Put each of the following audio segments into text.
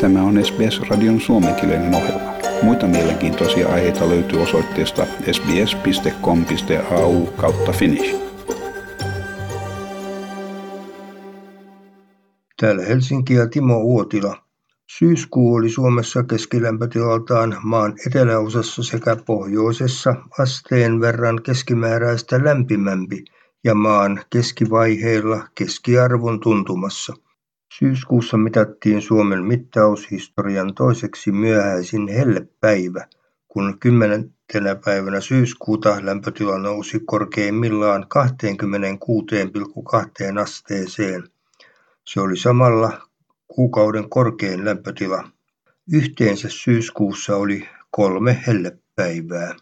Tämä on SBS-radion suomenkielinen ohjelma. Muita mielenkiintoisia aiheita löytyy osoitteesta sbs.com.au kautta finnish. Täällä Helsinki ja Timo Uotila. Syyskuu oli Suomessa keskilämpötilaltaan maan eteläosassa sekä pohjoisessa asteen verran keskimääräistä lämpimämpi ja maan keskivaiheilla keskiarvon tuntumassa – Syyskuussa mitattiin Suomen mittaushistorian toiseksi myöhäisin hellepäivä, kun kymmenentenä päivänä syyskuuta lämpötila nousi korkeimmillaan 26,2 asteeseen. Se oli samalla kuukauden korkein lämpötila. Yhteensä syyskuussa oli kolme hellepäivää.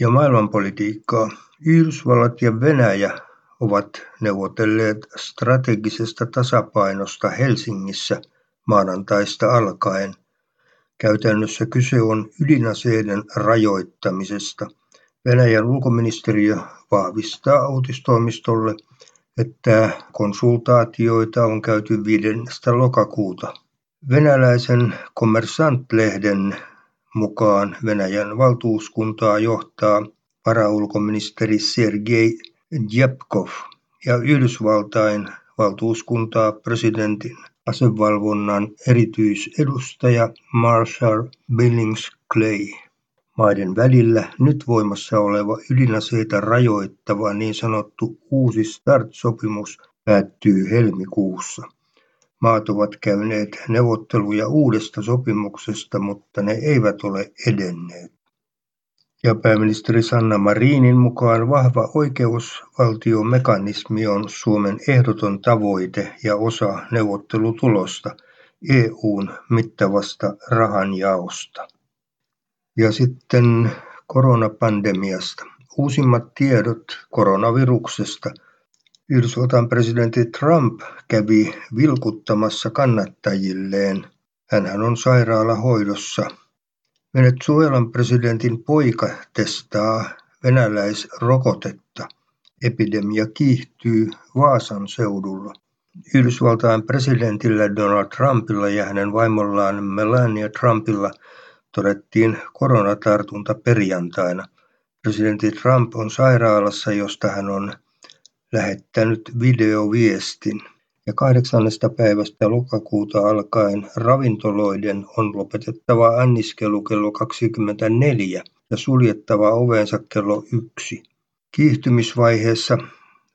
Ja maailmanpolitiikkaa. Yhdysvallat ja Venäjä ovat neuvotelleet strategisesta tasapainosta Helsingissä maanantaista alkaen. Käytännössä kyse on ydinaseiden rajoittamisesta. Venäjän ulkoministeriö vahvistaa uutistoimistolle, että konsultaatioita on käyty 5. lokakuuta. Venäläisen Kommersant-lehden mukaan Venäjän valtuuskuntaa johtaa varaulkoministeri Sergei Djepkov ja Yhdysvaltain valtuuskuntaa presidentin asevalvonnan erityisedustaja Marshall Billings Clay. Maiden välillä nyt voimassa oleva ydinaseita rajoittava niin sanottu uusi START-sopimus päättyy helmikuussa. Maat ovat käyneet neuvotteluja uudesta sopimuksesta, mutta ne eivät ole edenneet ja pääministeri Sanna Marinin mukaan vahva oikeusvaltiomekanismi on Suomen ehdoton tavoite ja osa neuvottelutulosta EUn mittavasta rahanjaosta. Ja sitten koronapandemiasta. Uusimmat tiedot koronaviruksesta. Yhdysvaltain presidentti Trump kävi vilkuttamassa kannattajilleen. Hänhän on sairaalahoidossa Venezuelan presidentin poika testaa venäläisrokotetta. Epidemia kiihtyy Vaasan seudulla. Yhdysvaltain presidentillä Donald Trumpilla ja hänen vaimollaan Melania Trumpilla todettiin koronatartunta perjantaina. Presidentti Trump on sairaalassa, josta hän on lähettänyt videoviestin ja kahdeksannesta päivästä lokakuuta alkaen ravintoloiden on lopetettava anniskelu kello 24 ja suljettava ovensa kello 1. Kiihtymisvaiheessa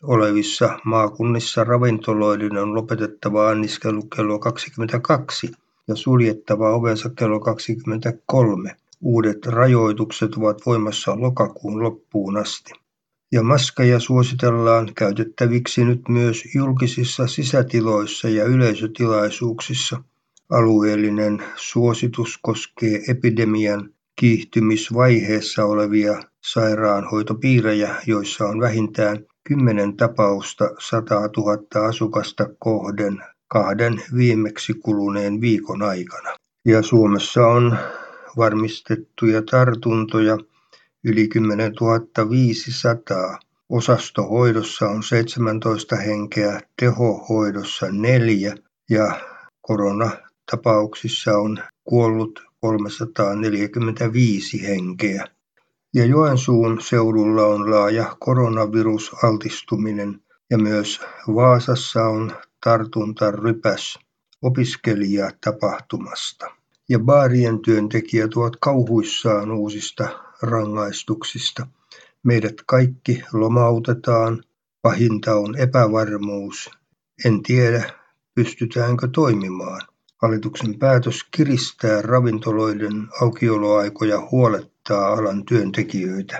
olevissa maakunnissa ravintoloiden on lopetettava anniskelu kello 22 ja suljettava ovensa kello 23. Uudet rajoitukset ovat voimassa lokakuun loppuun asti ja maskeja suositellaan käytettäviksi nyt myös julkisissa sisätiloissa ja yleisötilaisuuksissa. Alueellinen suositus koskee epidemian kiihtymisvaiheessa olevia sairaanhoitopiirejä, joissa on vähintään kymmenen tapausta 100 000 asukasta kohden kahden viimeksi kuluneen viikon aikana. Ja Suomessa on varmistettuja tartuntoja yli 10 500. Osastohoidossa on 17 henkeä, tehohoidossa neljä ja koronatapauksissa on kuollut 345 henkeä. Ja Joensuun seudulla on laaja koronavirusaltistuminen ja myös Vaasassa on tartuntarypäs opiskelijatapahtumasta. Ja baarien työntekijät ovat kauhuissaan uusista rangaistuksista. Meidät kaikki lomautetaan, pahinta on epävarmuus. En tiedä, pystytäänkö toimimaan. Hallituksen päätös kiristää ravintoloiden aukioloaikoja huolettaa alan työntekijöitä.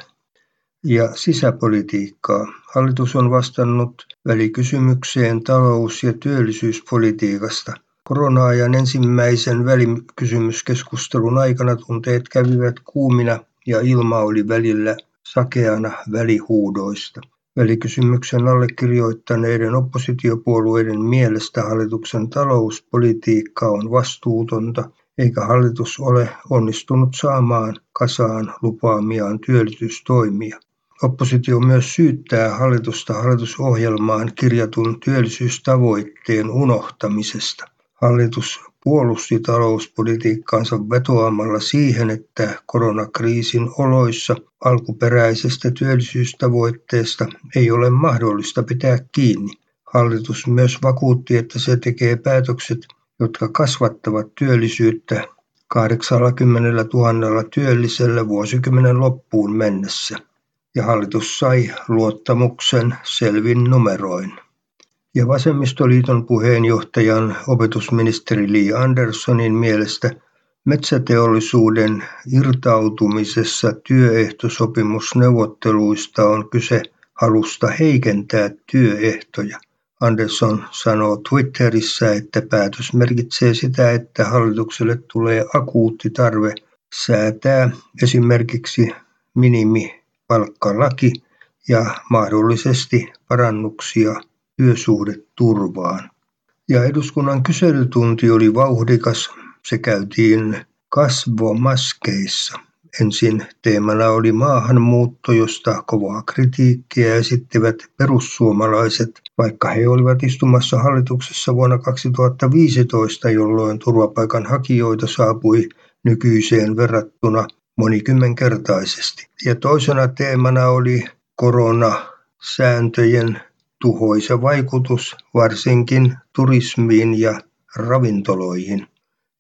Ja sisäpolitiikkaa. Hallitus on vastannut välikysymykseen talous- ja työllisyyspolitiikasta. Korona-ajan ensimmäisen välikysymyskeskustelun aikana tunteet kävivät kuumina ja ilma oli välillä sakeana välihuudoista. Välikysymyksen allekirjoittaneiden oppositiopuolueiden mielestä hallituksen talouspolitiikka on vastuutonta, eikä hallitus ole onnistunut saamaan kasaan lupaamiaan työllisyystoimia. Oppositio myös syyttää hallitusta hallitusohjelmaan kirjatun työllisyystavoitteen unohtamisesta. Hallitus puolusti talouspolitiikkaansa vetoamalla siihen, että koronakriisin oloissa alkuperäisestä työllisyystavoitteesta ei ole mahdollista pitää kiinni. Hallitus myös vakuutti, että se tekee päätökset, jotka kasvattavat työllisyyttä 80 000 työllisellä vuosikymmenen loppuun mennessä. Ja hallitus sai luottamuksen selvin numeroin. Ja vasemmistoliiton puheenjohtajan opetusministeri Li Anderssonin mielestä metsäteollisuuden irtautumisessa työehtosopimusneuvotteluista on kyse halusta heikentää työehtoja. Andersson sanoo Twitterissä, että päätös merkitsee sitä, että hallitukselle tulee akuutti tarve säätää esimerkiksi minimipalkkalaki ja mahdollisesti parannuksia työsuhdeturvaan. Ja eduskunnan kyselytunti oli vauhdikas. Se käytiin kasvomaskeissa. Ensin teemana oli maahanmuutto, josta kovaa kritiikkiä esittivät perussuomalaiset, vaikka he olivat istumassa hallituksessa vuonna 2015, jolloin turvapaikanhakijoita saapui nykyiseen verrattuna monikymmenkertaisesti. Ja toisena teemana oli koronasääntöjen tuhoisa vaikutus varsinkin turismiin ja ravintoloihin.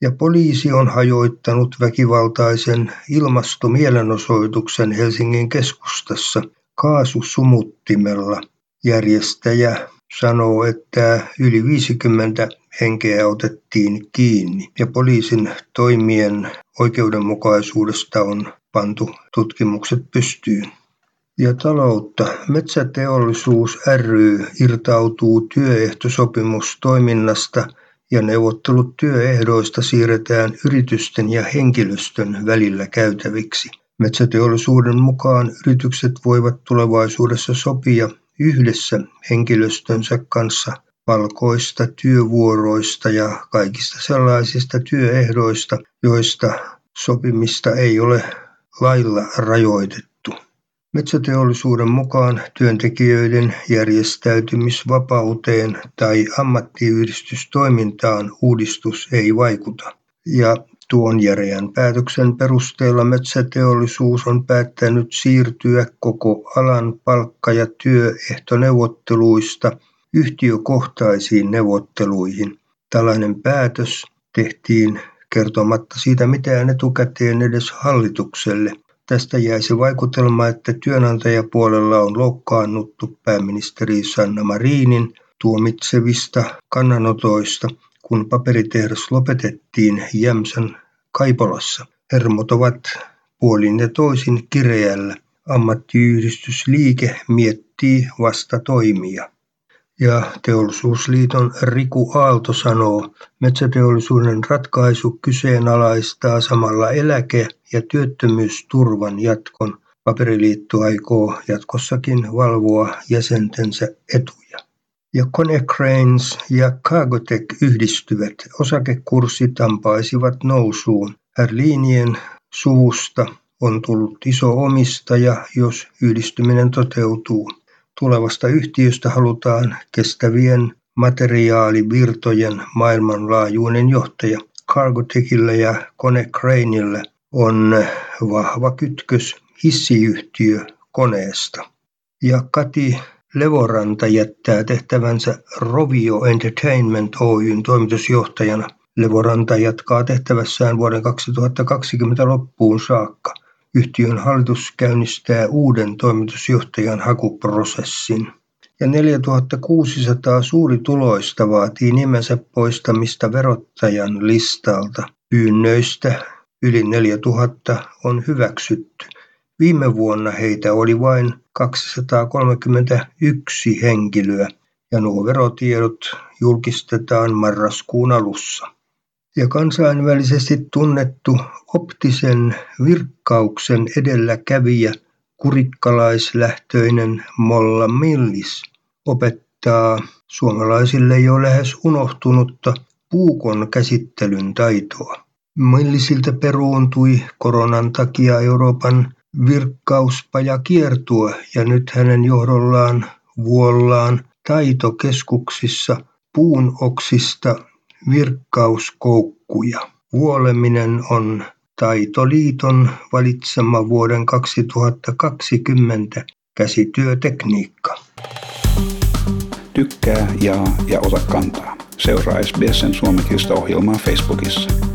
Ja poliisi on hajoittanut väkivaltaisen ilmastomielenosoituksen Helsingin keskustassa kaasusumuttimella. Järjestäjä sanoo, että yli 50 henkeä otettiin kiinni ja poliisin toimien oikeudenmukaisuudesta on pantu tutkimukset pystyyn ja taloutta. Metsäteollisuus ry irtautuu työehtosopimustoiminnasta ja neuvottelut työehdoista siirretään yritysten ja henkilöstön välillä käytäviksi. Metsäteollisuuden mukaan yritykset voivat tulevaisuudessa sopia yhdessä henkilöstönsä kanssa palkoista, työvuoroista ja kaikista sellaisista työehdoista, joista sopimista ei ole lailla rajoitettu. Metsäteollisuuden mukaan työntekijöiden järjestäytymisvapauteen tai ammattiyhdistystoimintaan uudistus ei vaikuta, ja tuon järeän päätöksen perusteella metsäteollisuus on päättänyt siirtyä koko alan palkka- ja työehtoneuvotteluista yhtiökohtaisiin neuvotteluihin. Tällainen päätös tehtiin kertomatta siitä mitään etukäteen edes hallitukselle. Tästä jäi vaikutelma, että työnantajapuolella on loukkaannuttu pääministeri Sanna Marinin tuomitsevista kannanotoista, kun paperitehdas lopetettiin Jämsän Kaipolassa. Hermot ovat puolin ja toisin kireällä. Ammattiyhdistysliike miettii vasta toimia. Ja Teollisuusliiton Riku Aalto sanoo, metsäteollisuuden ratkaisu kyseenalaistaa samalla eläke- ja työttömyysturvan jatkon. Paperiliitto aikoo jatkossakin valvoa jäsentensä etuja. Ja Konecranes ja Cargotec yhdistyvät. Osakekurssit ampaisivat nousuun. Herlinien suvusta on tullut iso omistaja, jos yhdistyminen toteutuu. Tulevasta yhtiöstä halutaan kestävien materiaalivirtojen maailmanlaajuinen johtaja. Cargotecilla ja Konecraneilla on vahva kytkös hissiyhtiö koneesta. Ja Kati Levoranta jättää tehtävänsä Rovio Entertainment Oyn toimitusjohtajana. Levoranta jatkaa tehtävässään vuoden 2020 loppuun saakka. Yhtiön hallitus käynnistää uuden toimitusjohtajan hakuprosessin. Ja 4600 suurituloista vaatii nimensä poistamista verottajan listalta. Pyynnöistä yli 4000 on hyväksytty. Viime vuonna heitä oli vain 231 henkilöä ja nuo verotiedot julkistetaan marraskuun alussa ja kansainvälisesti tunnettu optisen virkkauksen edelläkävijä kurikkalaislähtöinen Molla Millis opettaa suomalaisille jo lähes unohtunutta puukon käsittelyn taitoa. Millisiltä peruuntui koronan takia Euroopan virkkauspaja kiertue ja nyt hänen johdollaan vuollaan taitokeskuksissa puun oksista virkkauskoukkuja. Vuoleminen on Taitoliiton valitsema vuoden 2020 käsityötekniikka. Tykkää, jaa ja ota kantaa. Seuraa SBSn suomenkielistä ohjelmaa Facebookissa.